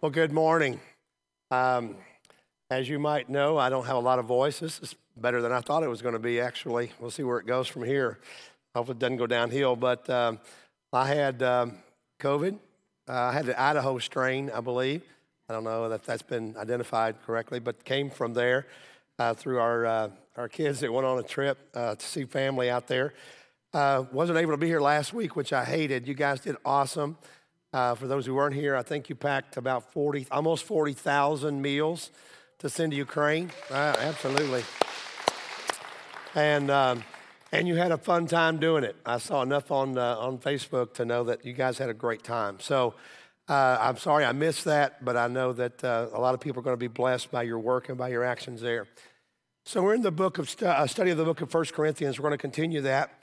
Well, good morning. Um, as you might know, I don't have a lot of voice. This is better than I thought it was going to be, actually. We'll see where it goes from here. Hopefully, it doesn't go downhill. But um, I had um, COVID. Uh, I had the Idaho strain, I believe. I don't know if that's been identified correctly, but came from there uh, through our, uh, our kids that went on a trip uh, to see family out there. Uh, wasn't able to be here last week, which I hated. You guys did awesome. Uh, for those who weren't here, I think you packed about 40, almost 40,000 meals to send to Ukraine. Uh, absolutely. And, um, and you had a fun time doing it. I saw enough on, uh, on Facebook to know that you guys had a great time. So uh, I'm sorry I missed that, but I know that uh, a lot of people are going to be blessed by your work and by your actions there. So we're in the book of stu- uh, study of the book of First Corinthians. We're going to continue that.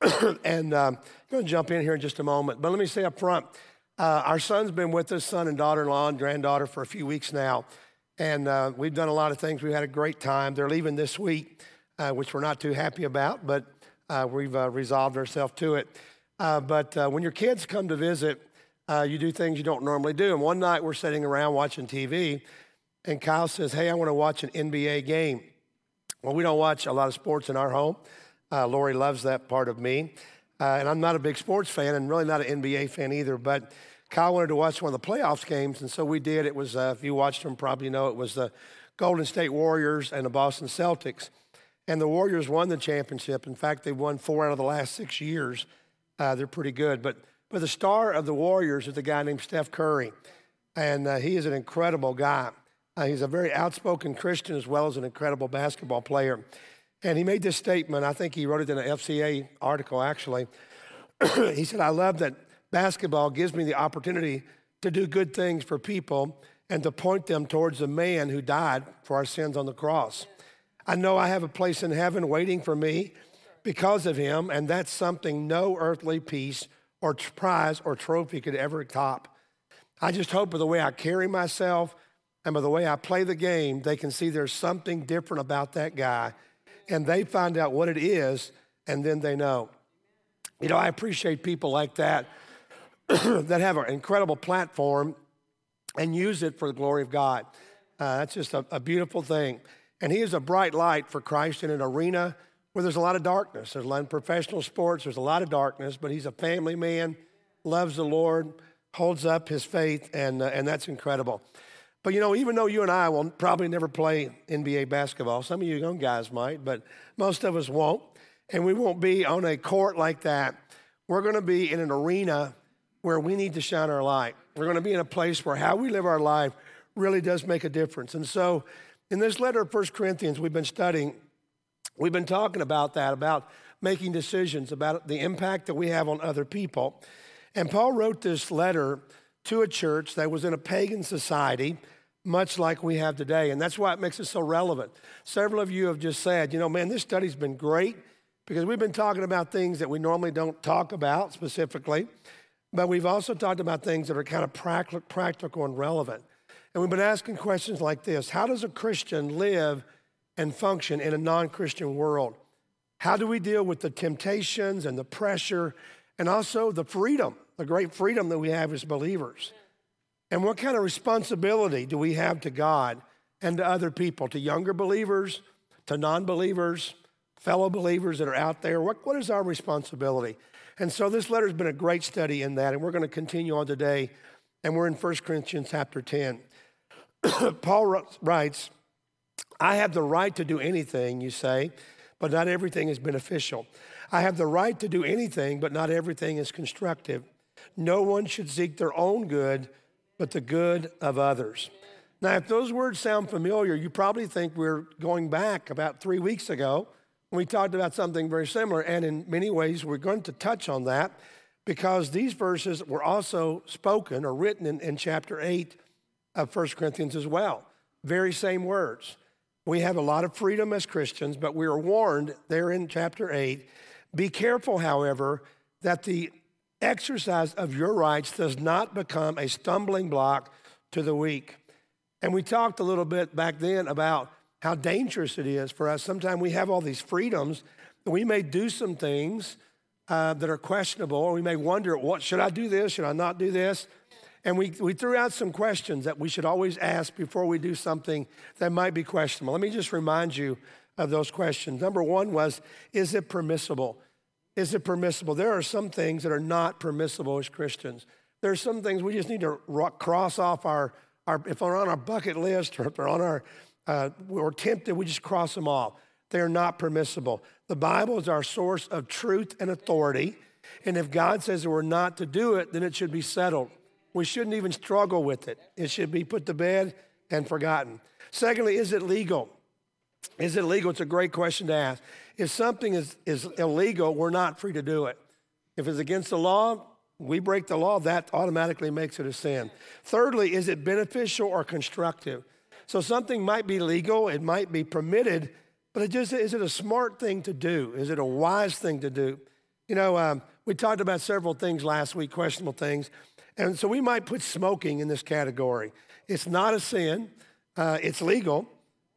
and um, I'm going to jump in here in just a moment. But let me say up front, uh, our son's been with us, son and daughter in law and granddaughter, for a few weeks now. And uh, we've done a lot of things. We've had a great time. They're leaving this week, uh, which we're not too happy about, but uh, we've uh, resolved ourselves to it. Uh, but when your kids come to visit, you do things you don't normally do. And one night we're sitting around watching TV, and Kyle says, Hey, I want to watch an NBA game. Well, we don't watch a lot of sports in our home. Lori loves that part of me. and I'm not a big sports fan and really not an NBA fan either, but Kyle wanted to watch one of the playoffs games, and so we did. It was, uh, if you watched them, probably know it was the Golden State Warriors and the Boston Celtics. And the Warriors won the championship. In fact, they won four out of the last six years. Uh, they're pretty good. But, but the star of the Warriors is a guy named Steph Curry. And uh, he is an incredible guy. Uh, he's a very outspoken Christian as well as an incredible basketball player. And he made this statement. I think he wrote it in an FCA article, actually. he said, I love that basketball gives me the opportunity to do good things for people and to point them towards the man who died for our sins on the cross. I know I have a place in heaven waiting for me because of him, and that's something no earthly peace or prize or trophy could ever top. I just hope by the way I carry myself and by the way I play the game, they can see there's something different about that guy, and they find out what it is, and then they know. You know, I appreciate people like that that have an incredible platform and use it for the glory of God. Uh, that's just a, a, beautiful thing. And he is a bright light for Christ in an arena where there's a lot of darkness. There's a lot in professional sports, there's a lot of darkness, but he's a family man, loves the Lord, holds up his faith, and, uh, and that's incredible. But you know, even though you and I will probably never play NBA basketball, some of you young guys might, but most of us won't, and we won't be on a court like that. We're going to be in an arena where we need to shine our light. We're going to be in a place where how we live our life really does make a difference. And so, in this letter of First Corinthians, we've been studying, we've been talking about that, about making decisions, about the impact that we have on other people. And Paul wrote this letter to a church that was in a pagan society, much like we have today. And that's why it makes it so relevant. Several of you have just said, you know, man, this study's been great because we've been talking about things that we normally don't talk about specifically. But we've also talked about things that are kind of practical and relevant. And we've been asking questions like this How does a Christian live and function in a non Christian world? How do we deal with the temptations and the pressure and also the freedom, the great freedom that we have as believers? And what kind of responsibility do we have to God and to other people, to younger believers, to non believers, fellow believers that are out there? What, what is our responsibility? And so this letter has been a great study in that, and we're going to continue on today. And we're in 1 Corinthians chapter 10. Paul writes, I have the right to do anything, you say, but not everything is beneficial. I have the right to do anything, but not everything is constructive. No one should seek their own good, but the good of others. Now, if those words sound familiar, you probably think we're going back about three weeks ago we talked about something very similar, and in many ways, we're going to touch on that because these verses were also spoken or written in, in chapter 8 of 1 Corinthians as well. Very same words. We have a lot of freedom as Christians, but we are warned there in chapter 8 be careful, however, that the exercise of your rights does not become a stumbling block to the weak. And we talked a little bit back then about how dangerous it is for us. Sometimes we have all these freedoms, and we may do some things uh, that are questionable, or we may wonder, what should I do this? Should I not do this? And we, we threw out some questions that we should always ask before we do something that might be questionable. Let me just remind you of those questions. Number one was Is it permissible? Is it permissible? There are some things that are not permissible as Christians. There are some things we just need to cross off our, our if they're on our bucket list or if they're on our, uh, we're tempted, we just cross them off. They are not permissible. The Bible is our source of truth and authority. And if God says that we're not to do it, then it should be settled. We shouldn't even struggle with it. It should be put to bed and forgotten. Secondly, is it legal? Is it legal? It's a great question to ask. If something is, is illegal, we're not free to do it. If it's against the law, we break the law, that automatically makes it a sin. Thirdly, is it beneficial or constructive? So something might be legal, it might be permitted, but it just is it a smart thing to do? Is it a wise thing to do? You know, um, we talked about several things last week, questionable things, and so we might put smoking in this category. It's not a sin, uh, it's legal,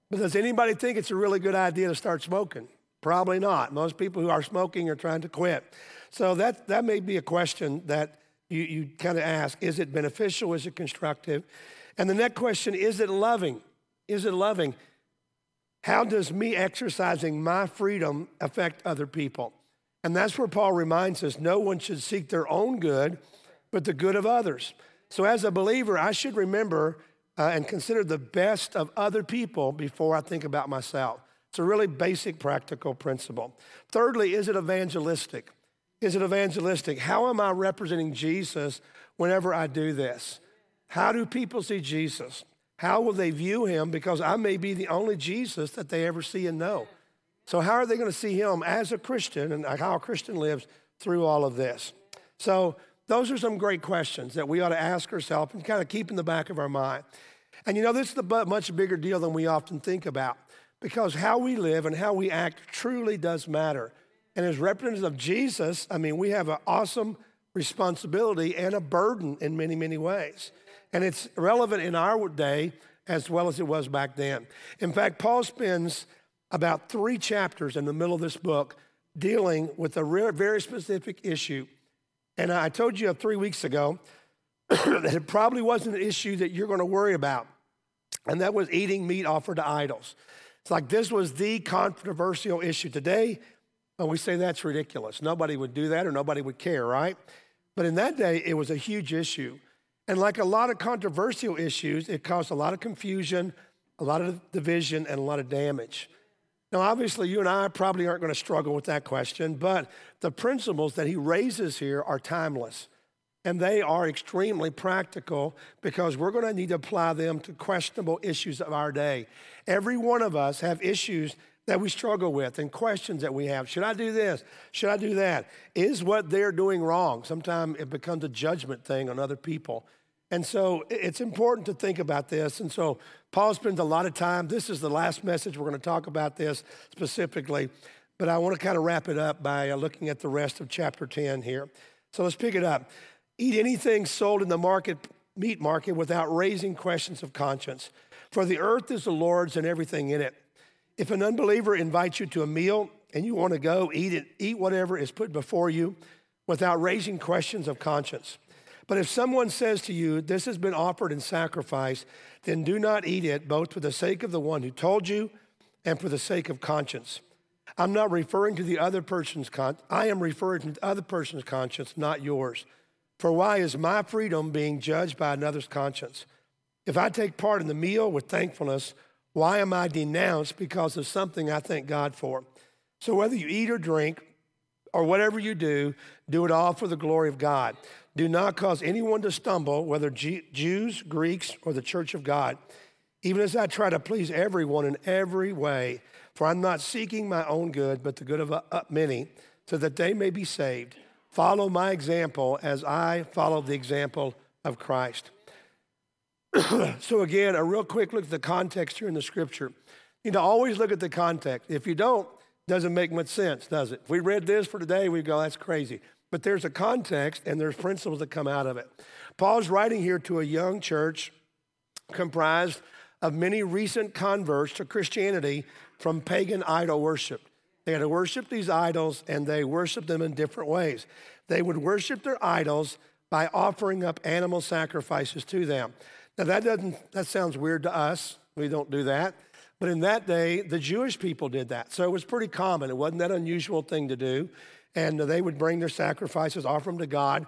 but does anybody think it's a really good idea to start smoking? Probably not. Most people who are smoking are trying to quit. So that, that may be a question that you, you kind of ask is it beneficial? Is it constructive? And the next question is it loving? Is it loving? How does me exercising my freedom affect other people? And that's where Paul reminds us no one should seek their own good, but the good of others. So, as a believer, I should remember uh, and consider the best of other people before I think about myself. It's a really basic practical principle. Thirdly, is it evangelistic? Is it evangelistic? How am I representing Jesus whenever I do this? How do people see Jesus? How will they view him? Because I may be the only Jesus that they ever see and know. So, how are they going to see him as a Christian and how a Christian lives through all of this? So, those are some great questions that we ought to ask ourselves and kind of keep in the back of our mind. And you know, this is a much bigger deal than we often think about because how we live and how we act truly does matter. And as representatives of Jesus, I mean, we have an awesome responsibility and a burden in many, many ways. And it's relevant in our day as well as it was back then. In fact, Paul spends about three chapters in the middle of this book dealing with a very specific issue. And I told you three weeks ago that it probably wasn't an issue that you're going to worry about, and that was eating meat offered to idols. It's like this was the controversial issue. Today, and we say that's ridiculous. Nobody would do that or nobody would care, right? But in that day, it was a huge issue. And like a lot of controversial issues, it caused a lot of confusion, a lot of division, and a lot of damage. Now, obviously, you and I probably aren't going to struggle with that question, but the principles that he raises here are timeless. And they are extremely practical because we're going to need to apply them to questionable issues of our day. Every one of us have issues that we struggle with and questions that we have. Should I do this? Should I do that? Is what they're doing wrong? Sometimes it becomes a judgment thing on other people. And so it's important to think about this. And so Paul spends a lot of time. This is the last message. We're going to talk about this specifically. But I want to kind of wrap it up by uh, looking at the rest of chapter 10 here. So let's pick it up. Eat anything sold in the market, meat market without raising questions of conscience. For the earth is the Lord's and everything in it. If an unbeliever invites you to a meal and you want to go, eat it, eat whatever is put before you without raising questions of conscience. But if someone says to you, This has been offered in sacrifice, then do not eat it, both for the sake of the one who told you and for the sake of conscience. I'm not referring to the other person's con- I am referring to the other person's conscience, not yours. For why is my freedom being judged by another's conscience? If I take part in the meal with thankfulness, why am I denounced because of something I thank God for? So whether you eat or drink or whatever you do, do it all for the glory of God. Do not cause anyone to stumble, whether Jews, Greeks, or the church of God, even as I try to please everyone in every way. For I'm not seeking my own good, but the good of uh, many, so that they may be saved. Follow my example as I follow the example of Christ. so, again, a real quick look at the context here in the scripture. You know, always look at the context. If you don't, doesn't make much sense, does it? If we read this for today, we go, that's crazy. But there's a context and there's principles that come out of it. Paul's writing here to a young church comprised of many recent converts to Christianity from pagan idol worship. They had to worship these idols and they worshiped them in different ways. They would worship their idols by offering up animal sacrifices to them. Now that doesn't that sounds weird to us. We don't do that. But in that day, the Jewish people did that. So it was pretty common. It wasn't that unusual thing to do. And they would bring their sacrifices, offer them to God.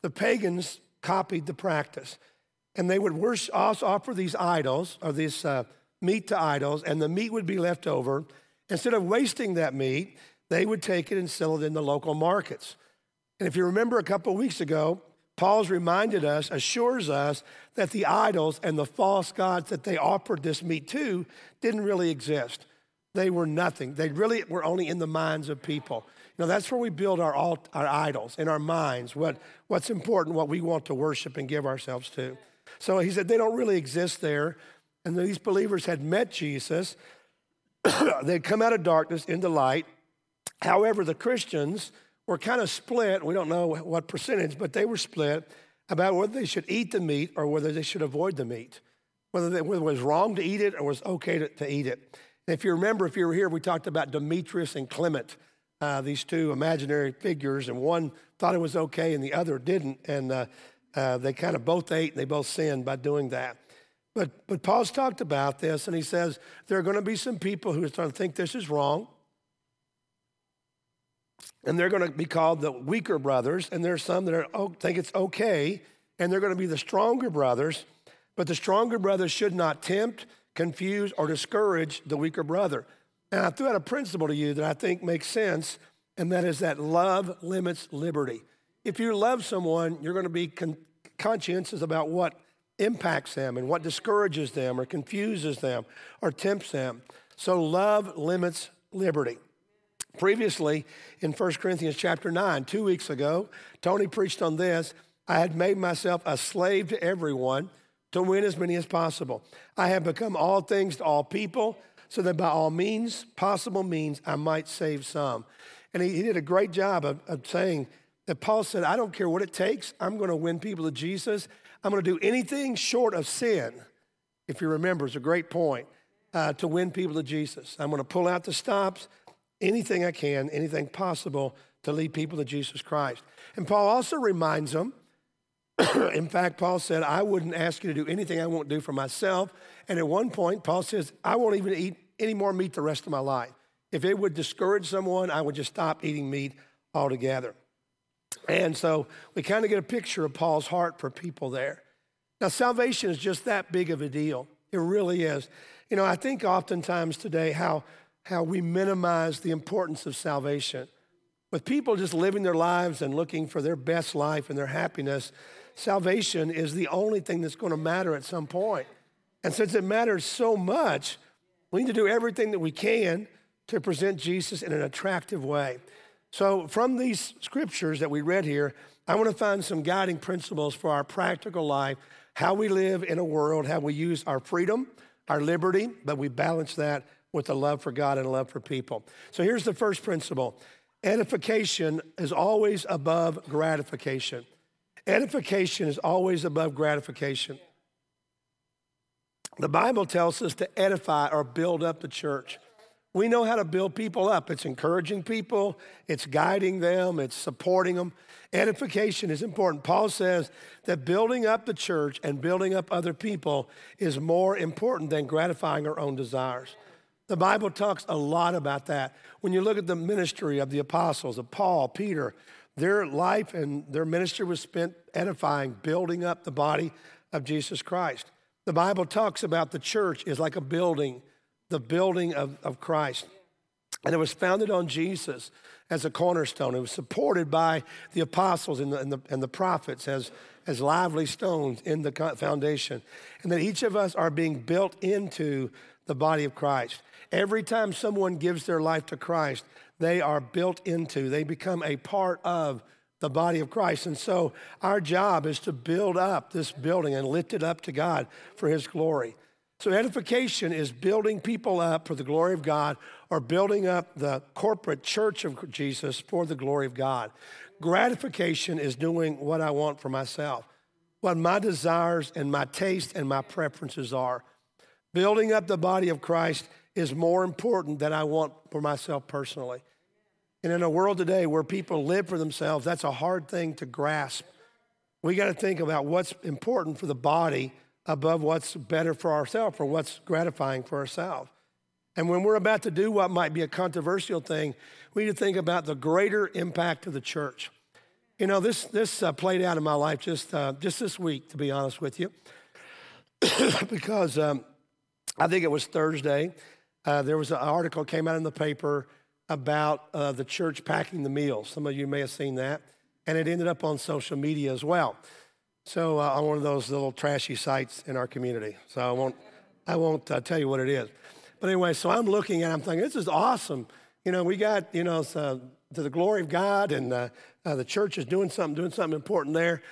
The pagans copied the practice. And they would worship, also offer these idols, or this uh, meat to idols, and the meat would be left over. Instead of wasting that meat, they would take it and sell it in the local markets. And if you remember a couple of weeks ago, Paul's reminded us, assures us that the idols and the false gods that they offered this meat to didn't really exist. They were nothing. They really were only in the minds of people. You know, that's where we build our, alt, our idols, in our minds, what, what's important, what we want to worship and give ourselves to. So he said they don't really exist there. And these believers had met Jesus. They'd come out of darkness into light. However, the Christians were kind of split. We don't know what percentage, but they were split about whether they should eat the meat or whether they should avoid the meat, whether, they, whether it was wrong to eat it or was okay to, to eat it. And if you remember, if you were here, we talked about Demetrius and Clement, uh, these two imaginary figures, and one thought it was okay and the other didn't. And uh, uh, they kind of both ate and they both sinned by doing that. But, but Paul's talked about this, and he says there are going to be some people who are going to think this is wrong. And they're going to be called the weaker brothers, and there's some that are, oh, think it's okay, and they're going to be the stronger brothers. But the stronger brothers should not tempt, confuse, or discourage the weaker brother. And I threw out a principle to you that I think makes sense, and that is that love limits liberty. If you love someone, you're going to be con- conscientious about what impacts them and what discourages them or confuses them or tempts them. So love limits liberty. Previously, in 1 Corinthians chapter 9, two weeks ago, Tony preached on this. I had made myself a slave to everyone to win as many as possible. I have become all things to all people, so that by all means, possible means, I might save some. And he, he did a great job of, of saying that Paul said, I don't care what it takes, I'm going to win people to Jesus. I'm going to do anything short of sin, if you remember, it's a great point, uh, to win people to Jesus. I'm going to pull out the stops, anything I can, anything possible to lead people to Jesus Christ. And Paul also reminds them, in fact, Paul said, I wouldn't ask you to do anything I won't do for myself. And at one point, Paul says, I won't even eat any more meat the rest of my life. If it would discourage someone, I would just stop eating meat altogether. And so we kind of get a picture of Paul's heart for people there. Now, salvation is just that big of a deal. It really is. You know, I think oftentimes today how, how we minimize the importance of salvation. With people just living their lives and looking for their best life and their happiness, salvation is the only thing that's going to matter at some point. And since it matters so much, we need to do everything that we can to present Jesus in an attractive way. So, from these scriptures that we read here, I want to find some guiding principles for our practical life, how we live in a world, how we use our freedom, our liberty, but we balance that with a love for God and a love for people. So, here's the first principle edification is always above gratification. Edification is always above gratification. The Bible tells us to edify or build up the church. We know how to build people up. It's encouraging people, it's guiding them, it's supporting them. Edification is important. Paul says that building up the church and building up other people is more important than gratifying our own desires. The Bible talks a lot about that. When you look at the ministry of the apostles, of Paul, Peter, their life and their ministry was spent edifying, building up the body of Jesus Christ. The Bible talks about the church is like a building the building of, of Christ. And it was founded on Jesus as a cornerstone. It was supported by the apostles and the, and the, and the prophets as, as lively stones in the foundation. And that each of us are being built into the body of Christ. Every time someone gives their life to Christ, they are built into, they become a part of the body of Christ. And so our job is to build up this building and lift it up to God for his glory. So, edification is building people up for the glory of God or building up the corporate church of Jesus for the glory of God. Gratification is doing what I want for myself, what my desires and my taste and my preferences are. Building up the body of Christ is more important than I want for myself personally. And in a world today where people live for themselves, that's a hard thing to grasp. We got to think about what's important for the body above what's better for ourselves or what's gratifying for ourselves. And when we're about to do what might be a controversial thing, we need to think about the greater impact of the church. You know, this, this uh, played out in my life just, uh, just this week, to be honest with you, because um, I think it was Thursday. Uh, there was an article came out in the paper about uh, the church packing the meals. Some of you may have seen that. And it ended up on social media as well. So uh, on one of those little trashy sites in our community. So I won't, I won't uh, tell you what it is. But anyway, so I'm looking at, I'm thinking, this is awesome. You know, we got, you know, to the glory of God, and uh, uh, the church is doing something, doing something important there.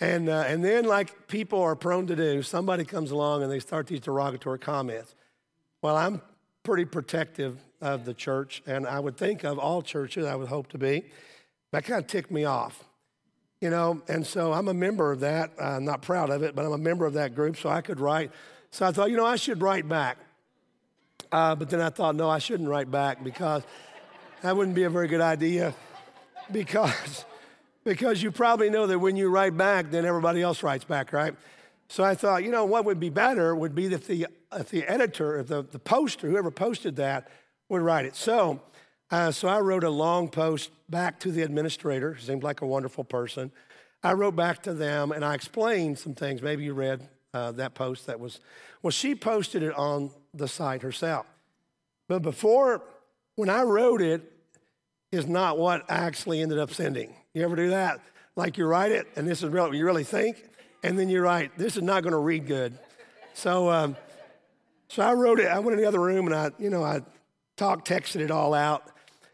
And, uh, and then, like people are prone to do, somebody comes along and they start these derogatory comments. Well, I'm pretty protective of the church, and I would think of all churches, I would hope to be. That kind of ticked me off, you know. And so I'm a member of that. I'm not proud of it, but I'm a member of that group, so I could write. So I thought, you know, I should write back. Uh, but then I thought, no, I shouldn't write back because that wouldn't be a very good idea. Because, because you probably know that when you write back, then everybody else writes back, right? So I thought, you know, what would be better would be if the, if the editor, if the, the poster, whoever posted that, would write it. So, uh, so I wrote a long post back to the administrator. Seemed like a wonderful person. I wrote back to them and I explained some things. Maybe you read uh, that post that was, well, she posted it on the site herself. But before, when I wrote it, is not what I actually ended up sending. You ever do that? Like you write it, and this is real, you really think, and then you write, this is not going to read good. So, um, so I wrote it. I went in the other room and I, you know, I talked, texted it all out.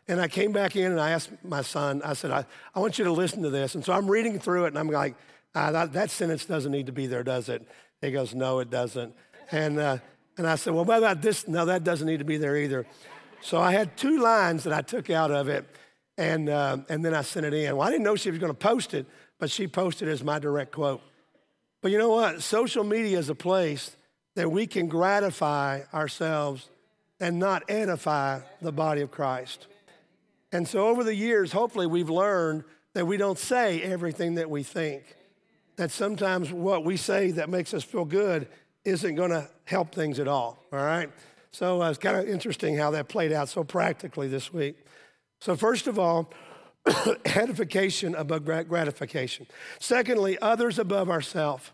And I came back in and I asked my son, I said, I, I want you to listen to this. And so I'm reading through it and I'm like, ah, that, that, sentence doesn't need to be there, does it? He goes, no, it doesn't. And, uh, and I said, well, what about this? No, that doesn't need to be there either. So I had two lines that I took out of it, and, uh, and then I sent it in. Well, I didn't know she was going to post it, but she posted it as my direct quote. But you know what? Social media is a place that we can gratify ourselves and not edify the body of Christ. And so over the years, hopefully, we've learned that we don't say everything that we think. That sometimes what we say that makes us feel good isn't going to help things at all, all right? So uh, it's kind of interesting how that played out so practically this week. So, first of all, edification above gratification. Secondly, others above ourselves.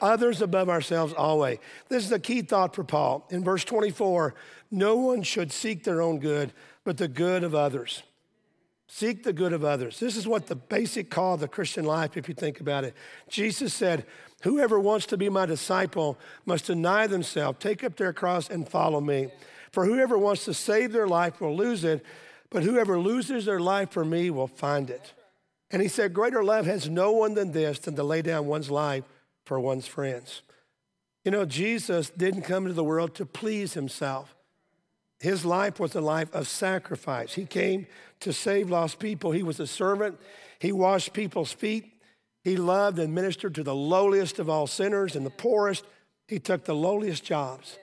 Others above ourselves always. This is a key thought for Paul. In verse 24, no one should seek their own good, but the good of others. Seek the good of others. This is what the basic call of the Christian life, if you think about it. Jesus said, Whoever wants to be my disciple must deny themselves, take up their cross, and follow me. For whoever wants to save their life will lose it, but whoever loses their life for me will find it. And he said, Greater love has no one than this, than to lay down one's life for one's friends. You know, Jesus didn't come into the world to please himself. His life was a life of sacrifice. He came to save lost people. He was a servant. He washed people's feet. He loved and ministered to the lowliest of all sinners and the poorest. He took the lowliest jobs.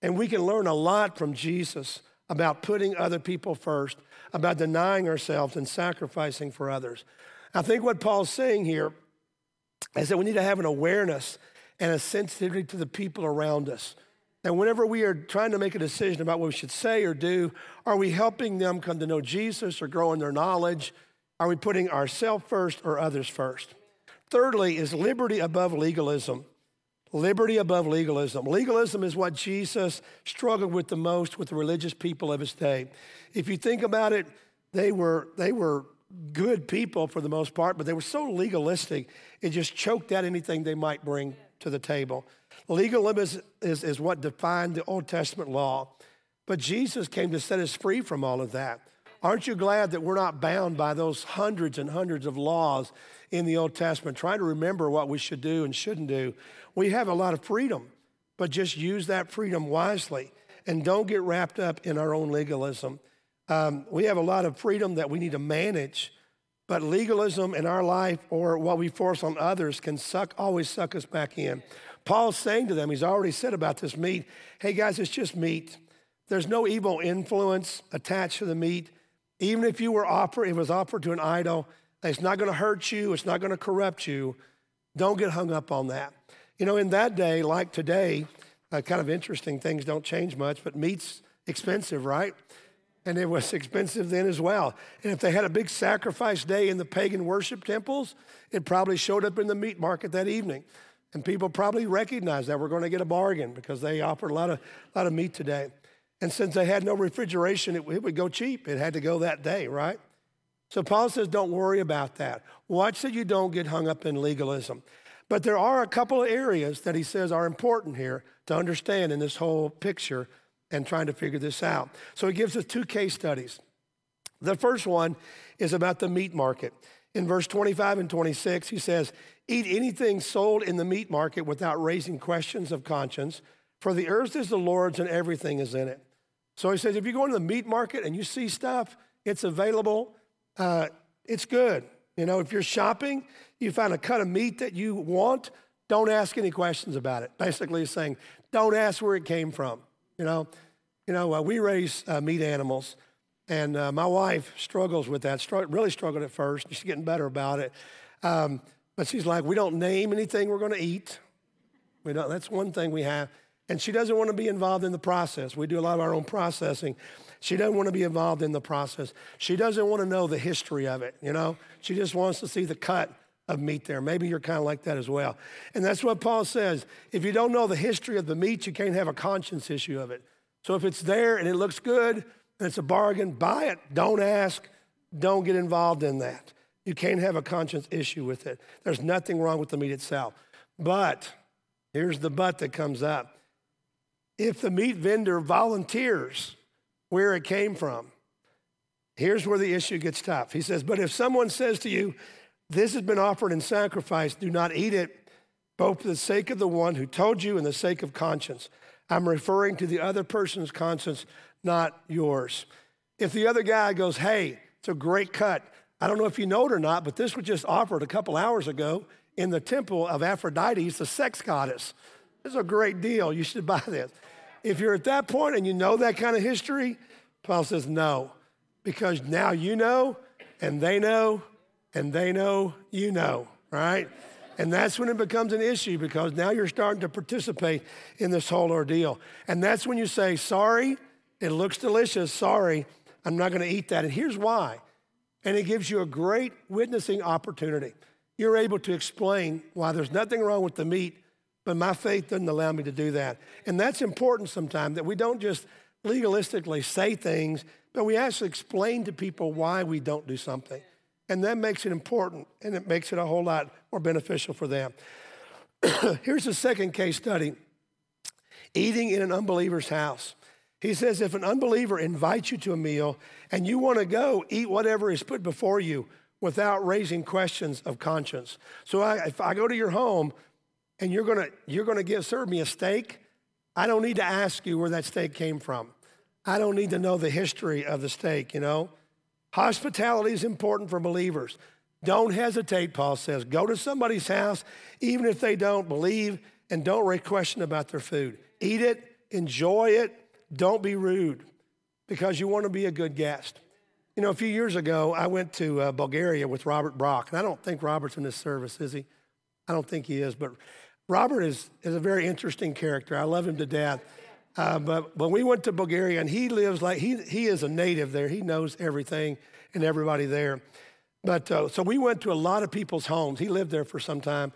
And we can learn a lot from Jesus about putting other people first, about denying ourselves and sacrificing for others. I think what Paul's saying here is that we need to have an awareness and a sensitivity to the people around us. And whenever we are trying to make a decision about what we should say or do, are we helping them come to know Jesus or grow in their knowledge? Are we putting ourselves first or others first? Thirdly, is liberty above legalism. Liberty above legalism. Legalism is what Jesus struggled with the most with the religious people of his day. If you think about it, they were, they were good people for the most part, but they were so legalistic, it just choked out anything they might bring to the table. Legalism is, is, is what defined the Old Testament law. But Jesus came to set us free from all of that. Aren't you glad that we're not bound by those hundreds and hundreds of laws in the Old Testament, trying to remember what we should do and shouldn't do? We have a lot of freedom, but just use that freedom wisely and don't get wrapped up in our own legalism. Um, we have a lot of freedom that we need to manage, but legalism in our life or what we force on others can suck, always suck us back in. Paul's saying to them, he's already said about this meat, hey guys, it's just meat. There's no evil influence attached to the meat. Even if you were offered, it was offered to an idol, It's not going to hurt you. It's not going to corrupt you. Don't get hung up on that. You know, in that day, like today, uh, kind of interesting, things don't change much, but meat's expensive, right? And it was expensive then as well. And if they had a big sacrifice day in the pagan worship temples, it probably showed up in the meat market that evening. And people probably recognized that we're going to get a bargain because they offered a lot of, a lot of meat today. And since they had no refrigeration, it, it would go cheap. It had to go that day, right? So Paul says, don't worry about that. Watch that you don't get hung up in legalism. But there are a couple of areas that he says are important here to understand in this whole picture and trying to figure this out. So he gives us two case studies. The first one is about the meat market. In verse 25 and 26, he says, Eat anything sold in the meat market without raising questions of conscience, for the earth is the Lord's and everything is in it. So he says, if you go into the meat market and you see stuff, it's available, uh, it's good. You know, if you're shopping, you find a cut of meat that you want, don't ask any questions about it. Basically, he's saying, don't ask where it came from. You know, you know, uh, we raise uh, meat animals, and uh, my wife struggles with that. Really struggled at first. She's getting better about it. Um, but she's like, we don't name anything we're going to eat. We don't, that's one thing we have. And she doesn't want to be involved in the process. We do a lot of our own processing. She doesn't want to be involved in the process. She doesn't want to know the history of it, you know? She just wants to see the cut of meat there. Maybe you're kind of like that as well. And that's what Paul says. If you don't know the history of the meat, you can't have a conscience issue of it. So if it's there and it looks good and it's a bargain, buy it. Don't ask. Don't get involved in that. You can't have a conscience issue with it. There's nothing wrong with the meat itself. But here's the but that comes up. If the meat vendor volunteers where it came from, here's where the issue gets tough. He says, But if someone says to you, This has been offered in sacrifice, do not eat it, both for the sake of the one who told you and the sake of conscience. I'm referring to the other person's conscience, not yours. If the other guy goes, Hey, it's a great cut, I don't know if you know it or not, but this was just offered a couple hours ago in the temple of Aphrodite, the sex goddess. This is a great deal. You should buy this. If you're at that point and you know that kind of history, Paul says no, because now you know, and they know, and they know you know, right? And that's when it becomes an issue because now you're starting to participate in this whole ordeal. And that's when you say, sorry, it looks delicious. Sorry, I'm not going to eat that. And here's why and it gives you a great witnessing opportunity. You're able to explain why there's nothing wrong with the meat, but my faith doesn't allow me to do that. And that's important sometimes that we don't just legalistically say things, but we actually explain to people why we don't do something. And that makes it important and it makes it a whole lot more beneficial for them. Here's the second case study eating in an unbeliever's house. He says, if an unbeliever invites you to a meal and you want to go, eat whatever is put before you without raising questions of conscience. So I, if I go to your home and you're gonna you're gonna give serve me a steak, I don't need to ask you where that steak came from. I don't need to know the history of the steak. You know, hospitality is important for believers. Don't hesitate, Paul says. Go to somebody's house, even if they don't believe, and don't raise question about their food. Eat it, enjoy it, don't be rude because you want to be a good guest. You know, a few years ago, I went to uh, Bulgaria with Robert Brock, and I don't think Robert's in this service, is he? I don't think he is, but Robert is, is a very interesting character. I love him to death. Uh, but when we went to Bulgaria, and he lives like he, he is a native there, he knows everything and everybody there. But uh, so we went to a lot of people's homes. He lived there for some time.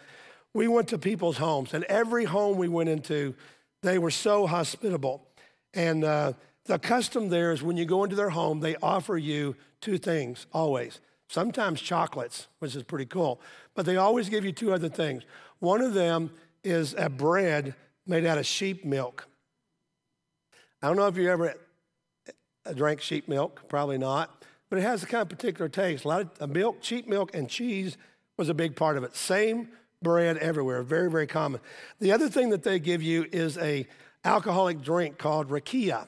We went to people's homes, and every home we went into, they were so hospitable. And uh, the custom there is when you go into their home, they offer you two things always. Sometimes chocolates, which is pretty cool, but they always give you two other things. One of them is a bread made out of sheep milk. I don't know if you ever uh, drank sheep milk, probably not, but it has a kind of particular taste. A lot of uh, milk, sheep milk, and cheese was a big part of it. Same bread everywhere, very, very common. The other thing that they give you is a alcoholic drink called rakia.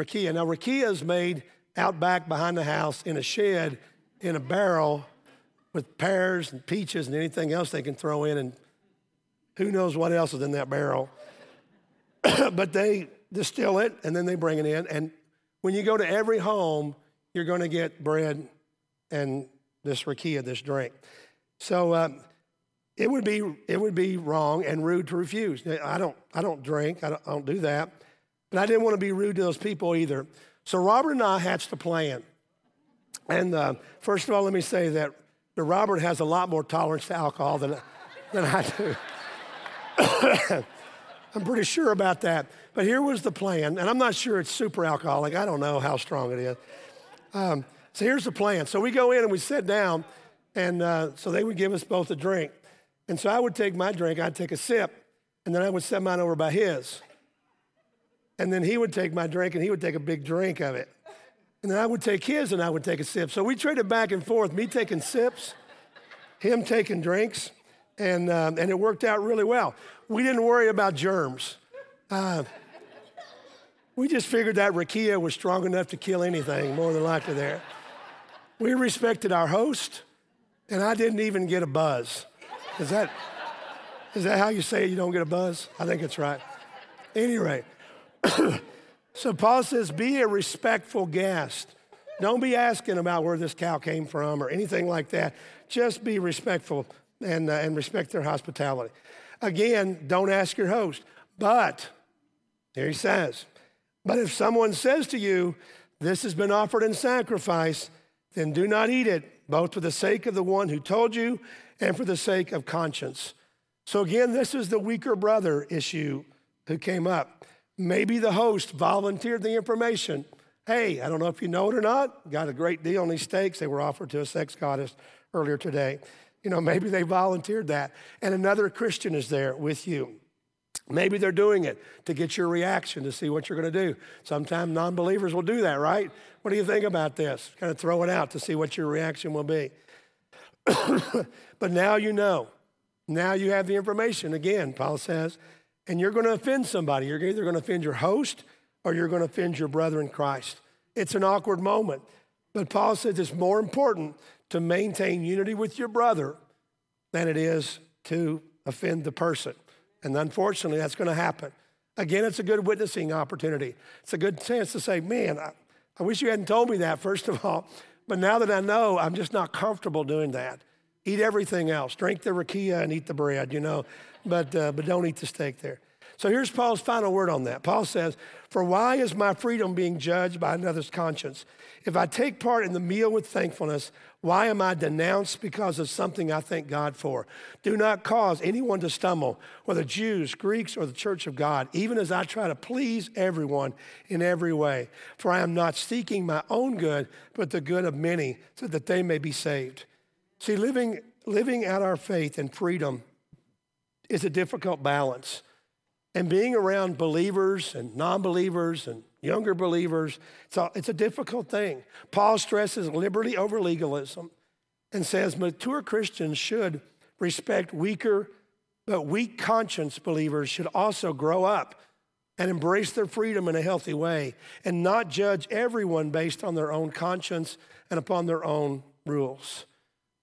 Rakia. Now, rakia is made out back behind the house in a shed in a barrel with pears and peaches and anything else they can throw in, and who knows what else is in that barrel. but they distill it and then they bring it in. And when you go to every home, you're going to get bread and this rakia, this drink. So um, it would be it would be wrong and rude to refuse. I don't I don't drink. I don't, I don't do that. But I didn't want to be rude to those people either. So Robert and I hatched a plan. And uh, first of all, let me say that Robert has a lot more tolerance to alcohol than, than I do. I'm pretty sure about that. But here was the plan, and I'm not sure it's super alcoholic. I don't know how strong it is. Um, so here's the plan. So we go in and we sit down, and uh, so they would give us both a drink. And so I would take my drink, I'd take a sip, and then I would set mine over by his. And then he would take my drink and he would take a big drink of it. And then I would take his and I would take a sip. So we traded back and forth, me taking sips, him taking drinks, and, um, and it worked out really well. We didn't worry about germs. Uh, we just figured that rakia was strong enough to kill anything, more than likely there. We respected our host, and I didn't even get a buzz. Is that, is that how you say? You don't get a buzz? I think it's right. Any rate, so Paul says, be a respectful guest. Don't be asking about where this cow came from or anything like that. Just be respectful and, uh, and respect their hospitality. Again, don't ask your host. But, here he says, but if someone says to you, this has been offered in sacrifice, then do not eat it, both for the sake of the one who told you and for the sake of conscience. So, again, this is the weaker brother issue who came up. Maybe the host volunteered the information. Hey, I don't know if you know it or not, got a great deal on these steaks. They were offered to a sex goddess earlier today. You know, maybe they volunteered that. And another Christian is there with you. Maybe they're doing it to get your reaction to see what you're going to do. Sometimes non believers will do that, right? What do you think about this? Kind of throw it out to see what your reaction will be. but now you know. Now you have the information. Again, Paul says, and you're going to offend somebody. You're either going to offend your host or you're going to offend your brother in Christ. It's an awkward moment. But Paul says it's more important to maintain unity with your brother than it is to offend the person. And unfortunately, that's going to happen. Again, it's a good witnessing opportunity. It's a good chance to say, man, I, I wish you hadn't told me that, first of all. But now that I know, I'm just not comfortable doing that. Eat everything else. Drink the rakia and eat the bread, you know, but, uh, but don't eat the steak there. So here's Paul's final word on that. Paul says, For why is my freedom being judged by another's conscience? If I take part in the meal with thankfulness, why am I denounced because of something I thank God for? Do not cause anyone to stumble, whether Jews, Greeks, or the church of God, even as I try to please everyone in every way. For I am not seeking my own good, but the good of many, so that they may be saved. See, living, living out our faith and freedom is a difficult balance. And being around believers and non believers and younger believers, it's a, it's a difficult thing. Paul stresses liberty over legalism and says mature Christians should respect weaker, but weak conscience believers should also grow up and embrace their freedom in a healthy way and not judge everyone based on their own conscience and upon their own rules.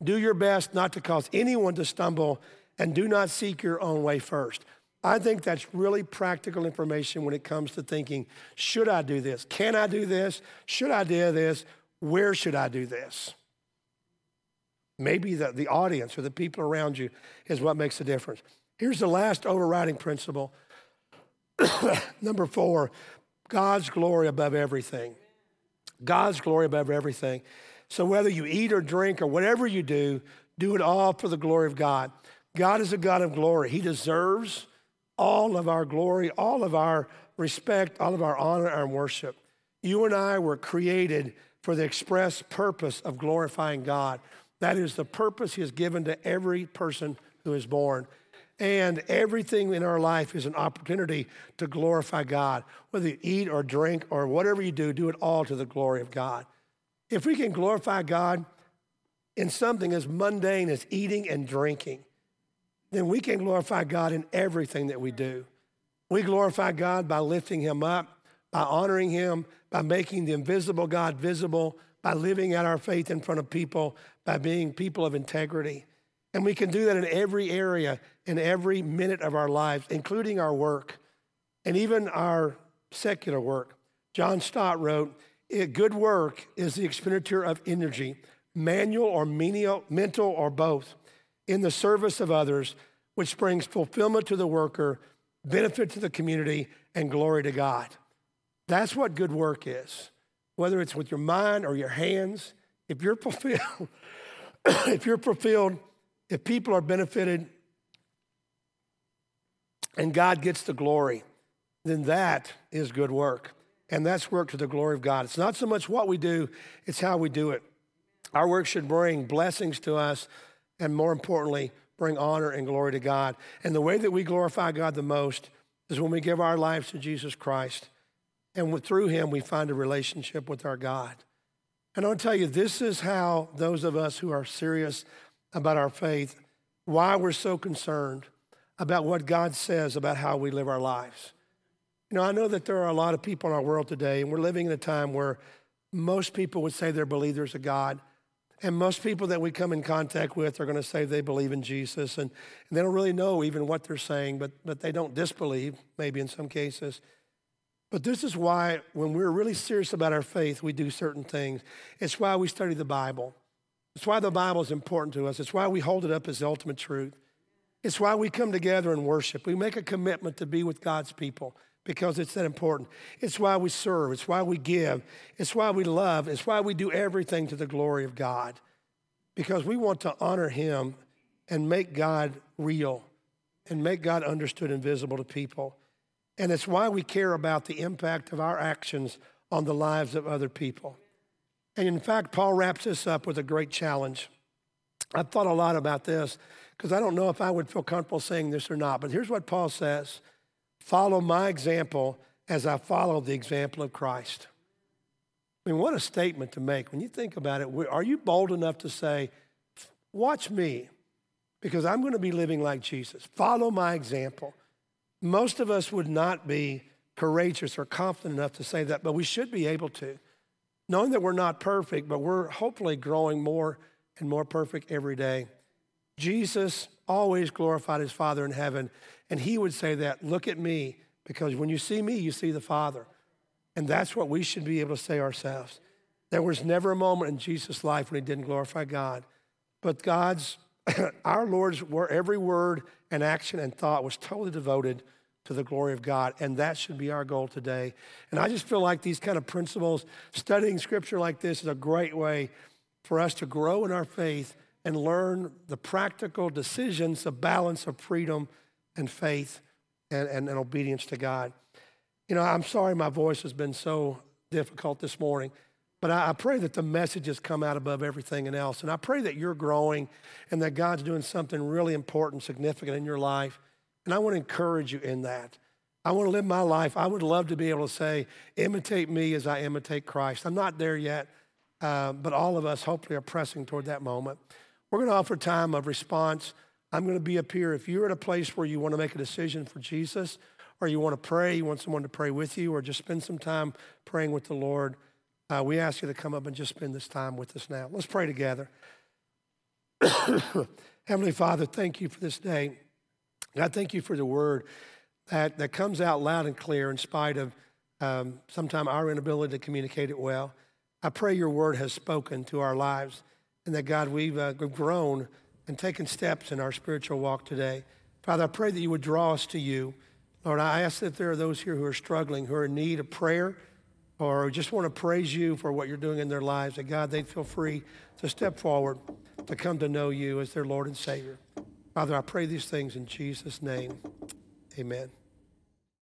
Do your best not to cause anyone to stumble and do not seek your own way first. I think that's really practical information when it comes to thinking should I do this? Can I do this? Should I do this? Where should I do this? Maybe the, the audience or the people around you is what makes the difference. Here's the last overriding principle. Number four God's glory above everything. God's glory above everything. So whether you eat or drink or whatever you do, do it all for the glory of God. God is a God of glory. He deserves all of our glory, all of our respect, all of our honor and worship. You and I were created for the express purpose of glorifying God. That is the purpose He has given to every person who is born. And everything in our life is an opportunity to glorify God. Whether you eat or drink or whatever you do, do it all to the glory of God. If we can glorify God in something as mundane as eating and drinking, then we can glorify God in everything that we do. We glorify God by lifting Him up, by honoring Him, by making the invisible God visible, by living out our faith in front of people, by being people of integrity. And we can do that in every area, in every minute of our lives, including our work and even our secular work. John Stott wrote, Good work is the expenditure of energy. manual or menial, mental or both, in the service of others, which brings fulfillment to the worker, benefit to the community, and glory to God. That's what good work is. Whether it's with your mind or your hands, if you're fulfilled, if you're fulfilled, if people are benefited and God gets the glory, then that is good work. And that's work to the glory of God. It's not so much what we do, it's how we do it. Our work should bring blessings to us and, more importantly, bring honor and glory to God. And the way that we glorify God the most is when we give our lives to Jesus Christ. And through him, we find a relationship with our God. And I want to tell you, this is how those of us who are serious about our faith, why we're so concerned about what God says about how we live our lives. You know, I know that there are a lot of people in our world today, and we're living in a time where most people would say they believe there's a God. And most people that we come in contact with are going to say they believe in Jesus, and, and they don't really know even what they're saying, but, but they don't disbelieve, maybe in some cases. But this is why, when we're really serious about our faith, we do certain things. It's why we study the Bible. It's why the Bible is important to us. It's why we hold it up as ultimate truth. It's why we come together and worship. We make a commitment to be with God's people because it's that important. It's why we serve. It's why we give. It's why we love. It's why we do everything to the glory of God because we want to honor Him and make God real and make God understood and visible to people. And it's why we care about the impact of our actions on the lives of other people. And in fact, Paul wraps this up with a great challenge. I've thought a lot about this because I don't know if I would feel comfortable saying this or not, but here's what Paul says Follow my example as I follow the example of Christ. I mean, what a statement to make. When you think about it, are you bold enough to say, Watch me, because I'm going to be living like Jesus? Follow my example. Most of us would not be courageous or confident enough to say that, but we should be able to. Knowing that we're not perfect, but we're hopefully growing more and more perfect every day. Jesus always glorified his Father in heaven, and he would say that, look at me, because when you see me, you see the Father. And that's what we should be able to say ourselves. There was never a moment in Jesus' life when he didn't glorify God. But God's, our Lord's, every word and action and thought was totally devoted to the glory of God. And that should be our goal today. And I just feel like these kind of principles, studying scripture like this is a great way for us to grow in our faith and learn the practical decisions, the balance of freedom and faith and, and, and obedience to God. You know, I'm sorry my voice has been so difficult this morning. But I, pray that the message has come out above everything else. And I pray that you're growing and that God's doing something really important, significant in your life. And I want to encourage you in that. I want to live my life. I would love to be able to say, imitate me as I imitate Christ. I'm not there yet, uh, but all of us hopefully are pressing toward that moment. We're going to offer time of response. I'm going to be up here. If you're at a place where you want to make a decision for Jesus, or you want to pray, you want someone to pray with you, or just spend some time praying with the Lord, uh, we ask you to come up and just spend this time with us now. Let's pray together. Heavenly Father, thank you for this day. God, thank you for the word that, that comes out loud and clear in spite of um, sometimes our inability to communicate it well. I pray your word has spoken to our lives and that, God, we've uh, grown and taken steps in our spiritual walk today. Father, I pray that you would draw us to you. Lord, I ask that there are those here who are struggling, who are in need of prayer or just want to praise you for what you're doing in their lives, that God, they'd feel free to step forward to come to know you as their Lord and Savior. Father, I pray these things in Jesus' name. Amen.